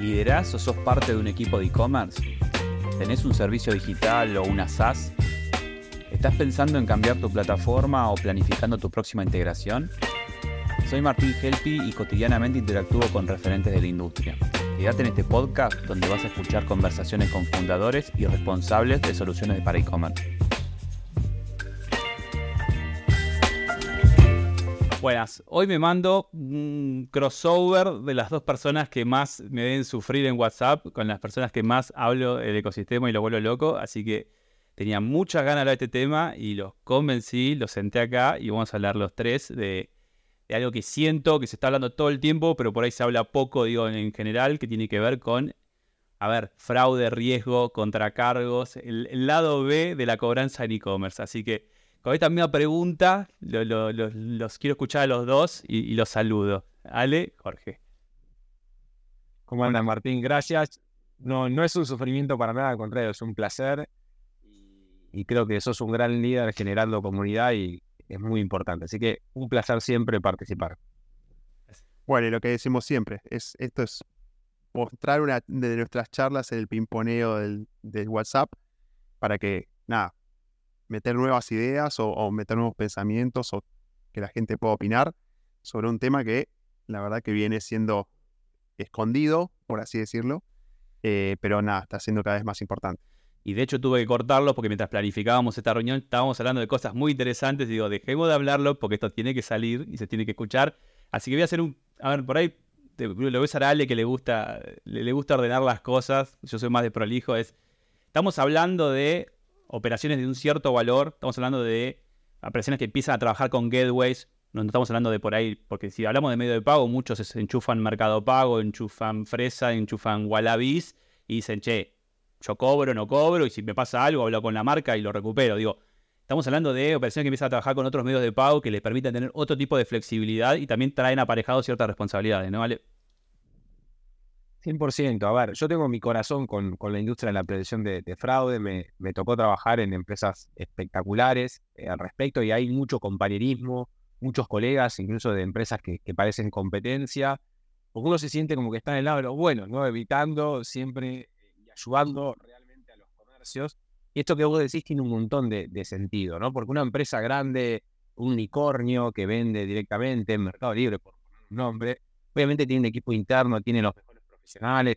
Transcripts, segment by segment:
¿Liderás o sos parte de un equipo de e-commerce? ¿Tenés un servicio digital o una SaaS? ¿Estás pensando en cambiar tu plataforma o planificando tu próxima integración? Soy Martín Helpi y cotidianamente interactúo con referentes de la industria. Quédate en este podcast donde vas a escuchar conversaciones con fundadores y responsables de soluciones para e-commerce. Buenas, hoy me mando un crossover de las dos personas que más me deben sufrir en WhatsApp, con las personas que más hablo del ecosistema y lo vuelvo loco, así que tenía muchas ganas de hablar de este tema y los convencí, los senté acá y vamos a hablar los tres de, algo que siento que se está hablando todo el tiempo, pero por ahí se habla poco, digo, en general, que tiene que ver con, a ver, fraude, riesgo, contracargos, el, el lado B de la cobranza en e-commerce, así que... Con esta misma pregunta, los quiero escuchar a los dos y, los saludo. Ale, Jorge. ¿Cómo andan, Martín? Gracias. No, no es un sufrimiento para nada, al contrario, es un placer. Y creo que sos un gran líder generando comunidad y es muy importante. Así que un placer siempre participar. Bueno, y lo que decimos siempre, es esto es mostrar una de nuestras charlas en el pimponeo del, del WhatsApp para que, nada, meter nuevas ideas o, meter nuevos pensamientos o que la gente pueda opinar sobre un tema que la verdad que viene siendo escondido, por así decirlo, eh, pero nada, está siendo cada vez más importante. Y de hecho tuve que cortarlo porque mientras planificábamos esta reunión estábamos hablando de cosas muy interesantes y digo, dejemos de hablarlo porque esto tiene que salir y se tiene que escuchar. Así que voy a hacer un... A ver, por ahí lo ves a Ale que le gusta, le, le gusta ordenar las cosas, yo soy más de prolijo, es... Estamos hablando de operaciones de un cierto valor, estamos hablando de operaciones que empiezan a trabajar con gateways, no estamos hablando de por ahí, porque si hablamos de medio de pago, muchos se enchufan Mercado Pago, enchufan Fresa, enchufan Wallabies y dicen, che, yo cobro, no cobro, y si me pasa algo, hablo con la marca y lo recupero. Digo, estamos hablando de operaciones que empiezan a trabajar con otros medios de pago que les permiten tener otro tipo de flexibilidad y también traen aparejados ciertas responsabilidades, ¿no? ¿Vale? 100%. A ver, yo tengo mi corazón con, la industria de la prevención de, fraude. Me, tocó trabajar en empresas espectaculares eh, al respecto y hay mucho compañerismo, muchos colegas, incluso de empresas que, parecen competencia. Porque uno se siente como que está en el lado de los buenos, ¿no? Evitando siempre y ayudando realmente a los comercios. Y esto que vos decís tiene un montón de, sentido, ¿no? Porque una empresa grande, un unicornio que vende directamente en Mercado Libre, por un nombre, obviamente tiene un equipo interno, tiene los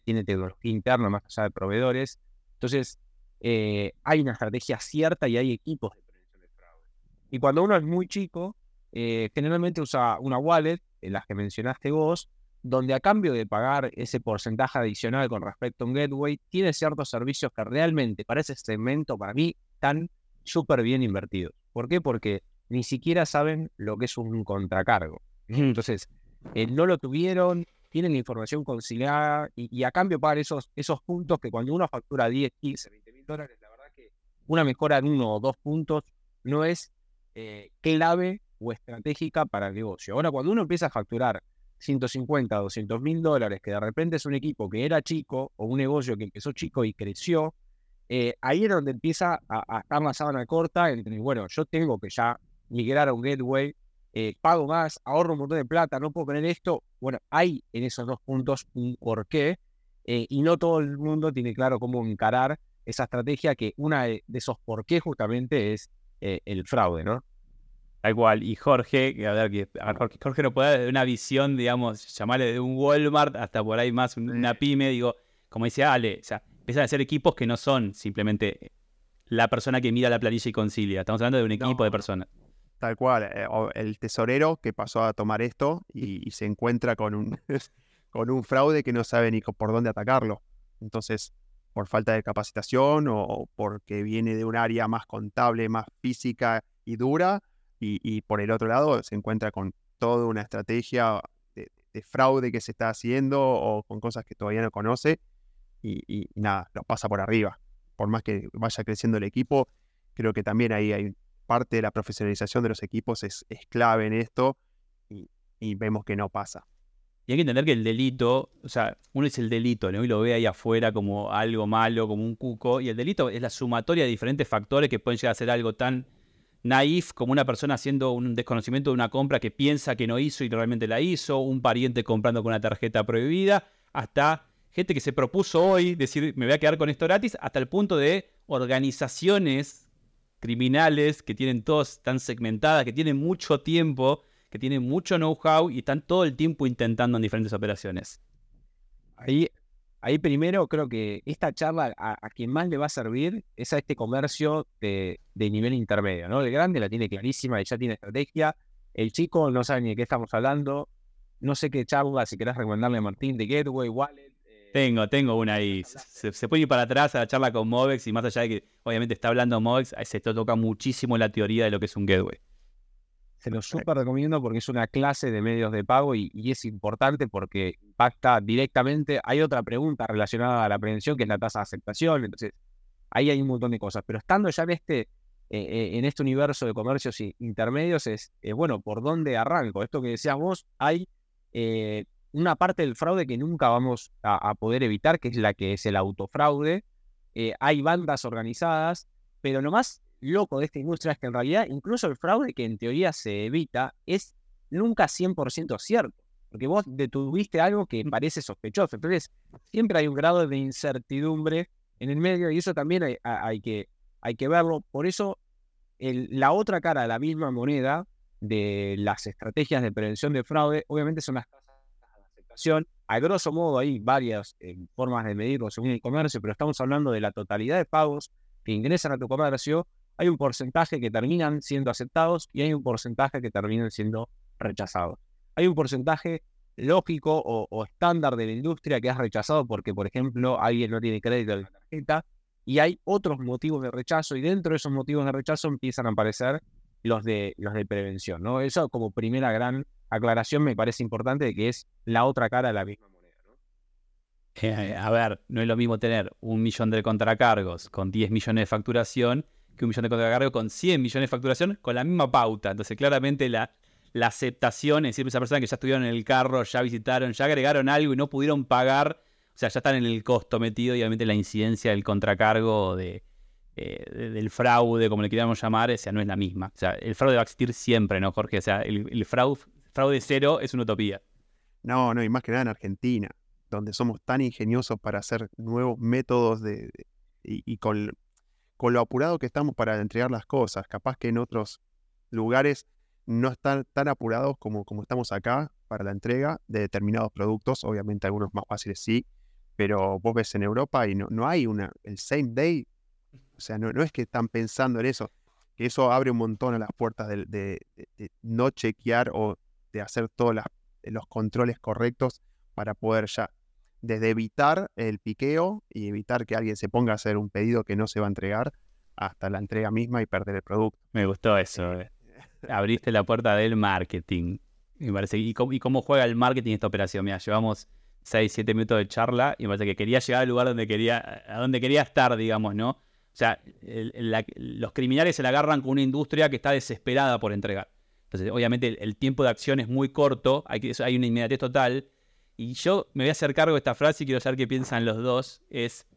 tiene tecnología interna más allá de proveedores. Entonces, eh, hay una estrategia cierta y hay equipos de prevención de fraude. Y cuando uno es muy chico, eh, generalmente usa una wallet, en las que mencionaste vos, donde a cambio de pagar ese porcentaje adicional con respecto a un gateway, tiene ciertos servicios que realmente para ese segmento, para mí, están súper bien invertidos. ¿Por qué? Porque ni siquiera saben lo que es un contracargo. Entonces, eh, no lo tuvieron, tienen la información conciliada y, a cambio pagan esos, esos puntos que cuando uno factura 10, 15, 20 mil dólares, la verdad que una mejora en uno o dos puntos no es eh, clave o estratégica para el negocio. Ahora, cuando uno empieza a facturar 150, 200 mil dólares, que de repente es un equipo que era chico o un negocio que empezó chico y creció, eh, ahí es donde empieza a, a, estar la sábana corta entre, bueno, yo tengo que ya migrar a un gateway eh, pago más, ahorro un montón de plata, no puedo tener esto. Bueno, hay en esos dos puntos un porqué eh, y no todo el mundo tiene claro cómo encarar esa estrategia que una de, esos por qué justamente es eh, el fraude, ¿no? Tal cual. Y Jorge, que a ver, que Jorge, no puede dar una visión, digamos, llamarle de un Walmart hasta por ahí más una pyme, digo, como decía Ale, o sea, empiezan a ser equipos que no son simplemente la persona que mira la planilla y concilia. Estamos hablando de un equipo de personas. Tal cual, eh, el tesorero que pasó a tomar esto y, se encuentra con un, con un fraude que no sabe ni por dónde atacarlo. Entonces, por falta de capacitación o, porque viene de un área más contable, más física y dura, y, por el otro lado se encuentra con toda una estrategia de, fraude que se está haciendo o con cosas que todavía no conoce, y, nada, lo pasa por arriba. Por más que vaya creciendo el equipo, creo que también ahí hay parte de la profesionalización de los equipos es, clave en esto y, vemos que no pasa. Y hay que entender que el delito, o sea, uno es el delito, ¿no? Y lo ve ahí afuera como algo malo, como un cuco, y el delito es la sumatoria de diferentes factores que pueden llegar a ser algo tan naif como una persona haciendo un desconocimiento de una compra que piensa que no hizo y realmente la hizo, un pariente comprando con una tarjeta prohibida, hasta gente que se propuso hoy decir, me voy a quedar con esto gratis, hasta el punto de organizaciones criminales que tienen todos, están segmentadas, que tienen mucho tiempo, que tienen mucho know-how y están todo el tiempo intentando en diferentes operaciones. Ahí, ahí primero creo que esta charla a, quien más le va a servir es a este comercio de, nivel intermedio, ¿no? El grande la tiene clarísima y ya tiene estrategia. El chico no sabe ni de qué estamos hablando. No sé qué charla, si querés recomendarle a Martín de Gateway, Wallet. Eh, tengo, tengo una ahí. Se, puede ir para atrás a la charla con Movex y más allá de que obviamente está hablando Movex, se toca muchísimo la teoría de lo que es un gateway. Se lo súper recomiendo porque es una clase de medios de pago y, es importante porque impacta directamente. Hay otra pregunta relacionada a la prevención que es la tasa de aceptación. Entonces, ahí hay un montón de cosas. Pero estando ya en este, eh, eh, en este universo de comercios intermedios, es, bueno, ¿por dónde arranco? Esto que decías vos, hay eh, una parte del fraude que nunca vamos a, poder evitar, que es la que es el autofraude. hay bandas organizadas, pero nomás loco de esta industria es que en realidad incluso el fraude que en teoría se evita es nunca 100% cierto, porque vos detuviste algo que parece sospechoso. Entonces, siempre hay un grado de incertidumbre en el medio y eso también hay, que, hay que verlo. Por eso, la otra cara de la misma moneda de las estrategias de prevención de fraude, obviamente son las tasas A grosso modo hay varias eh, formas de medirlo según el comercio, pero estamos hablando de la totalidad de pagos que ingresan a tu comercio hay un porcentaje que terminan siendo aceptados y hay un porcentaje que terminan siendo rechazados. Hay un porcentaje lógico o, estándar de la industria que es rechazado porque, por ejemplo, alguien no tiene crédito en la tarjeta y hay otros motivos de rechazo y dentro de esos motivos de rechazo empiezan a aparecer los de, los de prevención. ¿no? Eso como primera gran aclaración me parece importante de que es la otra cara de la misma moneda. Eh, a ver, no es lo mismo tener un millón de contracargos con 10 millones de facturación que un millón de contracargos con 100 millones de facturación con la misma pauta. Entonces, claramente la, aceptación, es decir, esa persona que ya estuvieron en el carro, ya visitaron, ya agregaron algo y no pudieron pagar, o sea, ya están en el costo metido y obviamente la incidencia del contracargo de, eh, del fraude, como le queríamos llamar, o sea, no es la misma. O sea, el fraude va a existir siempre, ¿no, Jorge? O sea, el, fraude, fraude cero es una utopía. No, no, y más que nada en Argentina, donde somos tan ingeniosos para hacer nuevos métodos de, y, con lo apurado que estamos para entregar las cosas. Capaz que en otros lugares no están tan apurados como, como estamos acá para la entrega de determinados productos. Obviamente algunos más fáciles sí, pero vos ves en Europa y no, no hay una, el same day. O sea, no, no es que están pensando en eso, que eso abre un montón a las puertas de, no chequear o de hacer todos los controles correctos para poder ya desde evitar el piqueo y evitar que alguien se ponga a hacer un pedido que no se va a entregar hasta la entrega misma y perder el producto. Me gustó eso. Eh. Abriste la puerta del marketing. Me parece. ¿Y cómo, juega el marketing esta operación? Mira, llevamos 6, 7 minutos de charla y me parece que quería llegar al lugar donde quería, a donde quería estar, digamos, ¿no? O sea, los criminales se la agarran con una industria que está desesperada por entregar. Entonces, obviamente, el, tiempo de acción es muy corto, hay, hay una inmediatez total y yo me voy a hacer cargo de esta frase y quiero saber qué piensan los dos, es,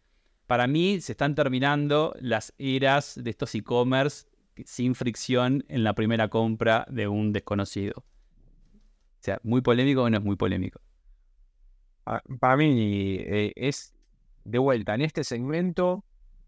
para mí se están terminando las eras de estos e-commerce sin fricción en la primera compra de un desconocido. O sea, ¿muy polémico o no es muy polémico? Ah, para mí eh, es, de vuelta, en este segmento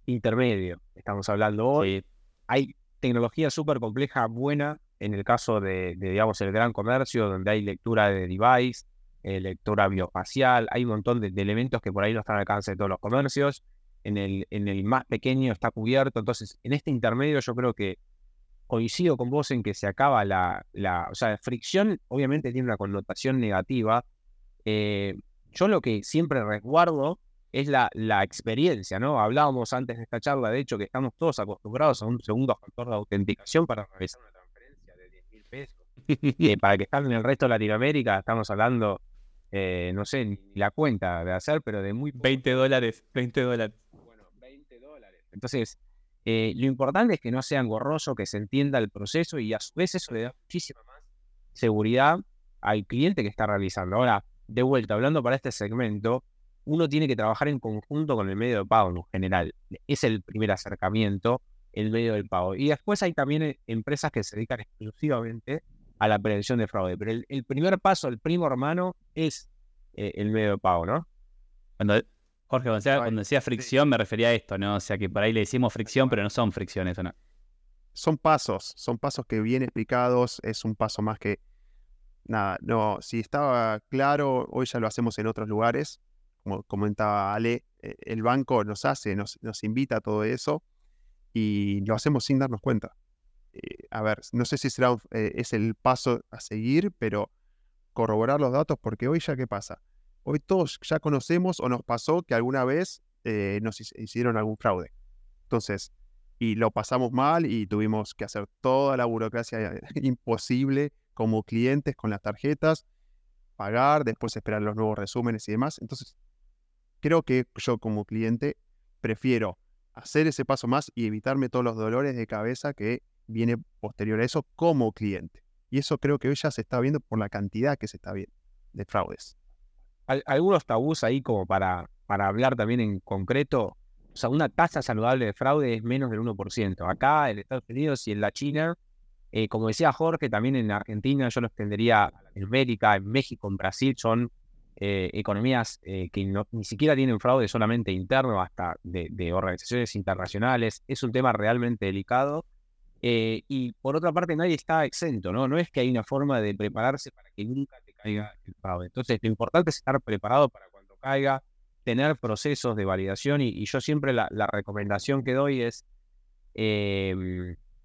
intermedio, estamos hablando hoy, hay tecnología súper compleja, buena, en el caso de, digamos, el gran comercio, donde hay lectura de device, eh, lectura biofacial, hay un montón de, elementos que por ahí no están al alcance de todos los comercios. En el, en el más pequeño está cubierto. Entonces, en este intermedio yo creo que coincido con vos en que se acaba la, la o sea, fricción obviamente tiene una connotación negativa. Eh, yo lo que siempre resguardo es la, la experiencia, ¿no? Hablábamos antes de esta charla, de hecho, que estamos todos acostumbrados a un segundo factor de autenticación para realizar una transferencia de 10 mil pesos. Eh, para que estén en el resto de Latinoamérica, estamos hablando eh, no sé, ni la cuenta de hacer, pero de muy... 20 dólares, 20 dólares. Bueno, 20 dólares. Entonces, eh, lo importante es que no sea engorroso, que se entienda el proceso y a su vez eso le da muchísima más seguridad al cliente que está realizando. Ahora, de vuelta, hablando para este segmento, uno tiene que trabajar en conjunto con el medio de pago en general. Es el primer acercamiento, el medio del pago. Y después hay también eh, empresas que se dedican exclusivamente a la prevención de fraude. Pero el, primer paso, el primo hermano, es eh, el medio de pago, ¿no? Cuando, Jorge, cuando decía, cuando decía fricción me refería a esto, ¿no? O sea que por ahí le decimos fricción, pero no son fricciones. Son pasos, son pasos que bien explicados, es un paso más que nada, no, si estaba claro, hoy ya lo hacemos en otros lugares, como comentaba Ale, eh, el banco nos hace, nos, nos invita a todo eso y lo hacemos sin darnos cuenta. Eh, a ver, no sé si será eh, es el paso a seguir, pero corroborar los datos, porque hoy ya qué pasa. Hoy todos ya conocemos o nos pasó que alguna vez nos hicieron algún fraude. Entonces, y lo pasamos mal y tuvimos que hacer toda la burocracia imposible como clientes con las tarjetas, pagar, después esperar los nuevos resúmenes y demás. Entonces, creo que yo como cliente prefiero hacer ese paso más y evitarme todos los dolores de cabeza que viene posterior a eso como cliente. Y eso creo que hoy ya se está viendo por la cantidad que se está viendo de fraudes. Algunos tabús ahí como para, para hablar también en concreto. O sea, una tasa saludable de fraude es menos del 1%. Acá en Estados Unidos y en la China eh, como decía Jorge, también en Argentina yo lo extendería a Latinoamérica, en México, en Brasil, son eh, economías eh, que ni siquiera tienen fraude solamente interno, hasta de, organizaciones internacionales. Es un tema realmente delicado. Y por otra parte, nadie está exento, ¿no? No es que hay una forma de prepararse para que nunca te caiga el fraude. Entonces, lo importante es estar preparado para cuando caiga, tener procesos de validación y, yo siempre la, recomendación que doy es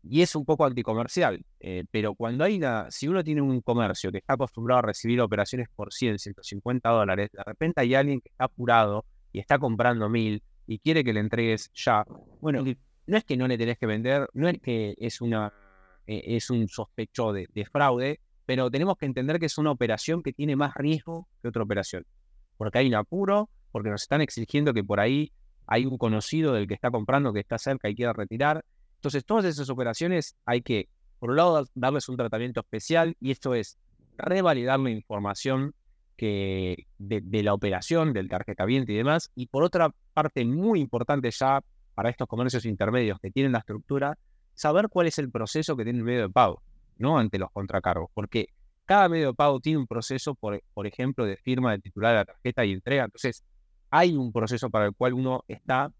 y es un poco anticomercial, eh, pero cuando hay una, si uno tiene un comercio que está acostumbrado a recibir operaciones por 100, 150 dólares, de repente hay alguien que está apurado y está comprando mil y quiere que le entregues ya, bueno, no es que no le tenés que vender, no es que es, una, eh, es un sospecho de, de fraude, pero tenemos que entender que es una operación que tiene más riesgo que otra operación, porque hay un apuro, porque nos están exigiendo que por ahí hay un conocido del que está comprando que está cerca y quiere retirar, entonces, todas esas operaciones hay que, por un lado, darles un tratamiento especial y esto es revalidar la información que de, la operación, del tarjeta y demás. Y por otra parte, muy importante ya para estos comercios intermedios que tienen la estructura, saber cuál es el proceso que tiene el medio de pago, ¿no? Ante los contracargos. Porque cada medio de pago tiene un proceso, por, por ejemplo, de firma del titular de la tarjeta y entrega. Entonces, hay un proceso para el cual uno está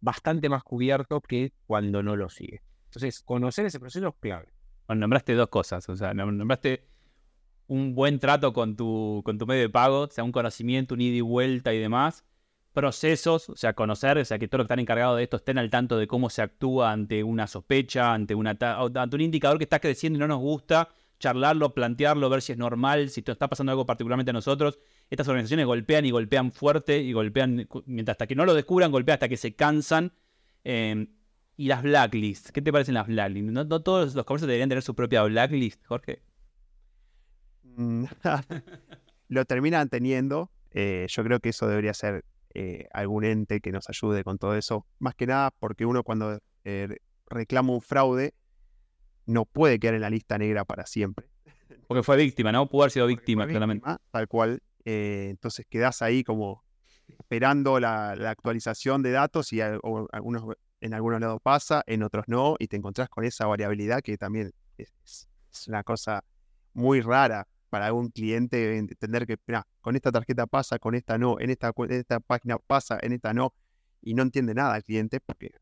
bastante más cubierto que cuando no lo sigue. Entonces, conocer ese proceso es clave. Bueno, nombraste dos cosas, o sea, nombraste un buen trato con tu, con tu medio de pago, o sea, un conocimiento, un ida y vuelta y demás. Procesos, o sea, conocer, o sea, que todos los que están encargados de esto estén al tanto de cómo se actúa ante una sospecha, ante, una ante un indicador que está creciendo y no nos gusta, charlarlo, plantearlo, ver si es normal, si está pasando algo particularmente a nosotros. Estas organizaciones golpean y golpean fuerte y golpean, mientras hasta que no lo descubran, golpean hasta que se cansan. Em, y las blacklists, ¿qué te parecen las blacklists? ¿No, todos los comercios deberían tener su propia blacklist, Jorge? Mm, lo terminan teniendo. Eh, yo creo que eso debería ser eh, algún ente que nos ayude con todo eso. Más que nada porque uno cuando eh, reclama un fraude no puede quedar en la lista negra para siempre. Porque fue víctima, ¿no? Pudo haber sido víctima, claramente. Tal cual. Eh, entonces quedas ahí como esperando la, actualización de datos y algunos, en algunos lados pasa, en otros no, y te encontrás con esa variabilidad que también es, una cosa muy rara para algún cliente entender que con esta tarjeta pasa, con esta no, en esta, en esta página pasa, en esta no, y no entiende nada el cliente porque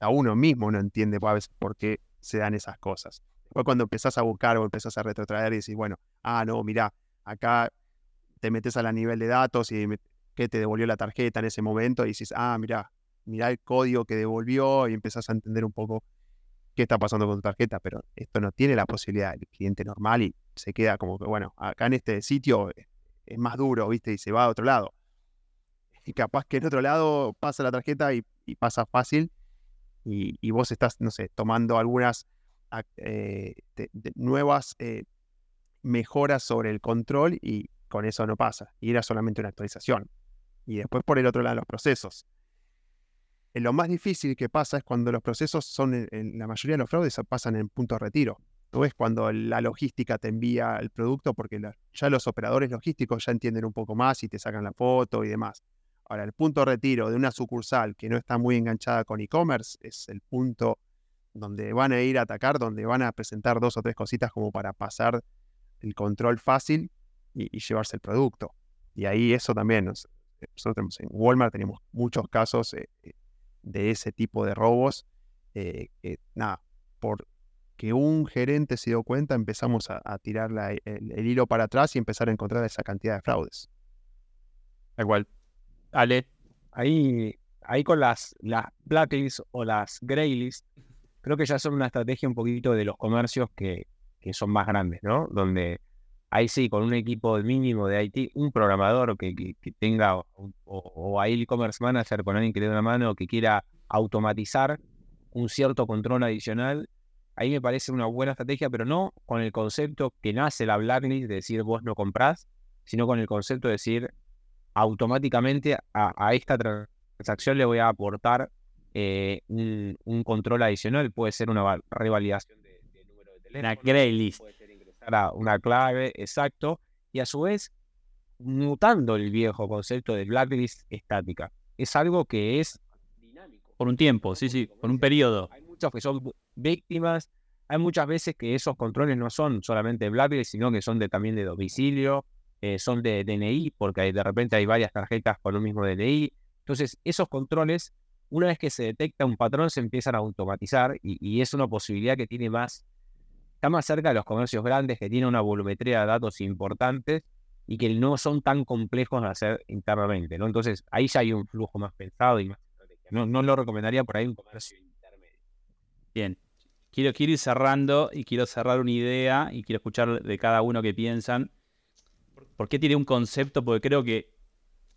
a uno mismo no entiende por qué se dan esas cosas. Después cuando empezás a buscar o empezás a retrotraer y decís, bueno, ah, no, mira, acá te metes a la nivel de datos y que te devolvió la tarjeta en ese momento y dices, ah, mira, mira el código que devolvió y empezás a entender un poco qué está pasando con tu tarjeta, pero esto no tiene la posibilidad del cliente normal y se queda como que, bueno, acá en este sitio es más duro, ¿viste? Y se va a otro lado. Y capaz que en otro lado pasa la tarjeta y pasa fácil y, vos estás, no sé, tomando algunas eh, nuevas eh, mejoras sobre el control y con eso no pasa. Y era solamente una actualización. Y después por el otro lado los procesos. Eh, lo más difícil que pasa es cuando los procesos son, en, la mayoría de los fraudes pasan en punto de retiro. No es cuando la logística te envía el producto porque ya los operadores logísticos ya entienden un poco más y te sacan la foto y demás. Ahora, el punto de retiro de una sucursal que no está muy enganchada con e-commerce es el punto donde van a ir a atacar, donde van a presentar dos o tres cositas como para pasar el control fácil y, llevarse el producto. Y ahí eso también nosotros tenemos en Walmart tenemos muchos casos eh, eh, de ese tipo de robos. eh, nada, por que un gerente se dio cuenta, empezamos a, a tirar la- el, el hilo para atrás y empezar a encontrar esa cantidad de fraudes. Tal cual. Ale, Ahí, ahí con las, las blacklists o las greylists, creo que ya son una estrategia un poquito de los comercios que, que son más grandes, ¿no? Donde ahí sí, con un equipo mínimo de IT, un programador que, que- que tenga, o, o- o ahí el e-commerce manager con alguien que le dé una mano, que quiera automatizar un cierto control adicional, ahí me parece una buena estrategia, pero no con el concepto que nace la blacklist de decir vos no comprás, sino con el concepto de decir automáticamente a, a esta transacción le voy a aportar eh, un, un control adicional, puede ser una va- revalidación de, de número de teléfono, una grey list. puede ser ingresar a una clave, exacto, y a su vez mutando el viejo concepto de blacklist estática. Es algo que es dinámico. Por un tiempo, sí, sí, por un periodo. Hay muchos que son víctimas, hay muchas veces que esos controles no son solamente blacklist, sino que son de, también de domicilio, eh, son de DNI, porque de repente hay varias tarjetas con un mismo DNI. Entonces, esos controles, una vez que se detecta un patrón, se empiezan a automatizar y, es una posibilidad que tiene más, está más cerca de los comercios grandes que tienen una volumetría de datos importantes y que no son tan complejos de hacer internamente, ¿no? Entonces, ahí ya hay un flujo más pensado y más. No, no lo recomendaría por ahí un comercio intermedio. Bien. Quiero, ir cerrando y quiero cerrar una idea y quiero escuchar de cada uno que piensan. ¿Por qué tiene un concepto? Porque creo que,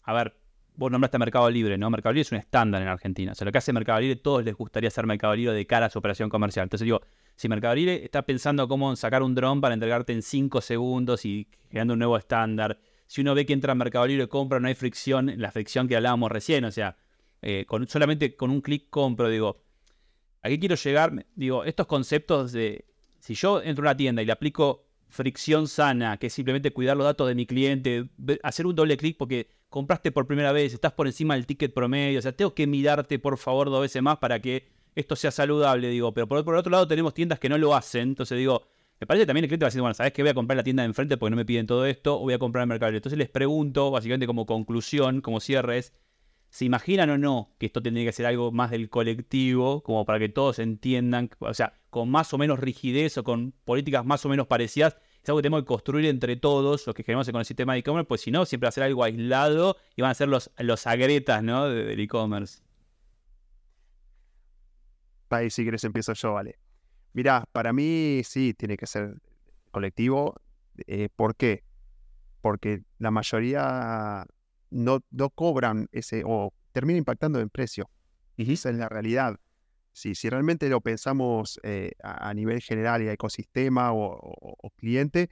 a ver, vos nombraste Mercado Libre, ¿no? Mercado Libre es un estándar en Argentina. O sea, lo que hace Mercado Libre, todos les gustaría hacer Mercado Libre de cara a su operación comercial. Entonces digo, si Mercado Libre está pensando cómo sacar un dron para entregarte en 5 segundos y generando un nuevo estándar, si uno ve que entra en Mercado Libre y compra, no hay fricción, la fricción que hablábamos recién, o sea, eh, con, solamente con un clic compro, digo, ¿a qué quiero llegar? Digo, estos conceptos de, si yo entro a una tienda y le aplico fricción sana, que es simplemente cuidar los datos de mi cliente, hacer un doble clic porque compraste por primera vez, estás por encima del ticket promedio, o sea, tengo que mirarte por favor dos veces más para que esto sea saludable, digo, pero por, otro lado tenemos tiendas que no lo hacen, entonces digo, me parece que también el cliente va a decir, bueno, ¿sabes que Voy a comprar la tienda de enfrente porque no me piden todo esto, o voy a comprar en Mercado. Entonces les pregunto, básicamente como conclusión, como cierre es, ¿se imaginan o no que esto tendría que ser algo más del colectivo, como para que todos entiendan, o sea, con más o menos rigidez o con políticas más o menos parecidas, es algo que tenemos que construir entre todos los que queremos con el sistema de e-commerce, pues si no, siempre va a ser algo aislado y van a ser los, los agretas, ¿no? de- del e-commerce. Ahí si quieres empiezo yo, vale. Mirá, para mí sí tiene que ser colectivo. Eh, ¿Por qué? Porque la mayoría no, no cobran ese o termina impactando en precio. Esa es la realidad. Si, si realmente lo pensamos eh, a, a nivel general y a ecosistema o, o- o cliente,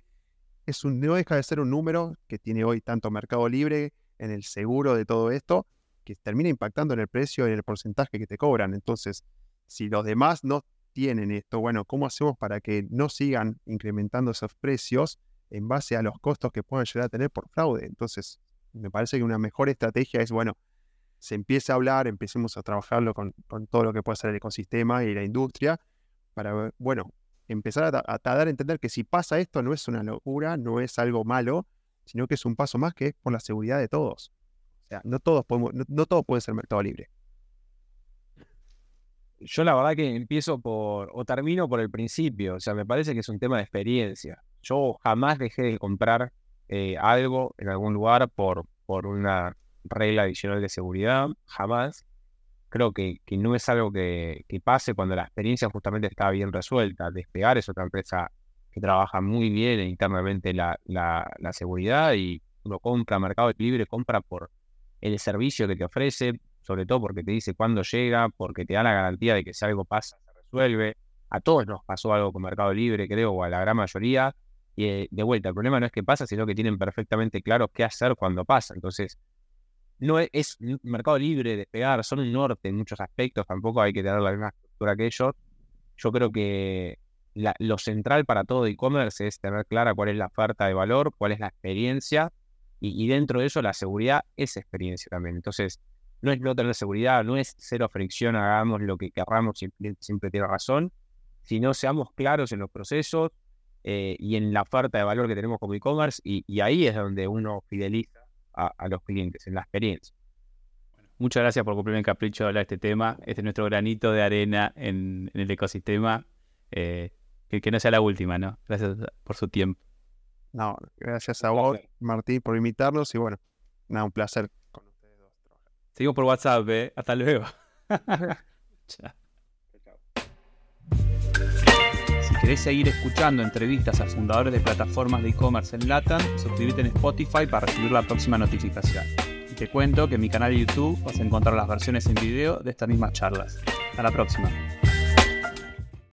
es un, no deja de ser un número que tiene hoy tanto Mercado Libre en el seguro de todo esto, que termina impactando en el precio y en el porcentaje que te cobran. Entonces, si los demás no tienen esto, bueno, ¿cómo hacemos para que no sigan incrementando esos precios en base a los costos que puedan llegar a tener por fraude? Entonces, me parece que una mejor estrategia es, bueno, se empiece a hablar, empecemos a trabajarlo con, con todo lo que puede ser el ecosistema y la industria, para, bueno, empezar a, da- a dar a entender que si pasa esto no es una locura, no es algo malo, sino que es un paso más que es por la seguridad de todos. O sea, no todos podemos, no todos pueden ser mercado libre. Yo la verdad que empiezo por, o termino por el principio, o sea, me parece que es un tema de experiencia. Yo jamás dejé de comprar eh, algo en algún lugar por, por una regla adicional de seguridad, jamás. Creo que, que no es algo que, que pase cuando la experiencia justamente está bien resuelta. Despegar es otra empresa que trabaja muy bien internamente la, la, la seguridad y uno compra Mercado Libre, compra por el servicio que te ofrece, sobre todo porque te dice cuándo llega, porque te da la garantía de que si algo pasa, se resuelve. A todos nos pasó algo con Mercado Libre, creo, o a la gran mayoría. Y eh, de vuelta, el problema no es que pasa, sino que tienen perfectamente claro qué hacer cuando pasa. Entonces, no es, es n- Mercado Libre, despegar, son un norte en muchos aspectos, tampoco hay que tener la misma estructura que ellos. Yo creo que lo central para todo e-commerce es tener clara cuál es la oferta de valor, cuál es la experiencia, y, y dentro de eso la seguridad es experiencia también. Entonces, no es no tener seguridad, no es cero fricción, hagamos lo que querramos, siempre, siempre tiene razón, sino seamos claros en los procesos eh, y en la oferta de valor que tenemos como e-commerce, y, y ahí es donde uno fideliza a, a los clientes, en la experiencia. Muchas gracias por cumplirme el capricho de hablar de este tema. Este es nuestro granito de arena en, en el ecosistema. Eh, que, que no sea la última, ¿no? Gracias por su tiempo. No, gracias a vos. Martín, por invitarnos y bueno, nada, un placer con ustedes dos. trabajar. Seguimos por WhatsApp, ¿eh? Hasta luego. Chao. Si querés seguir escuchando entrevistas a fundadores de plataformas de e-commerce en LATAM, suscríbete en Spotify para recibir la próxima notificación. Y te cuento que en mi canal de YouTube vas a encontrar las versiones en video de estas mismas charlas. Hasta la próxima.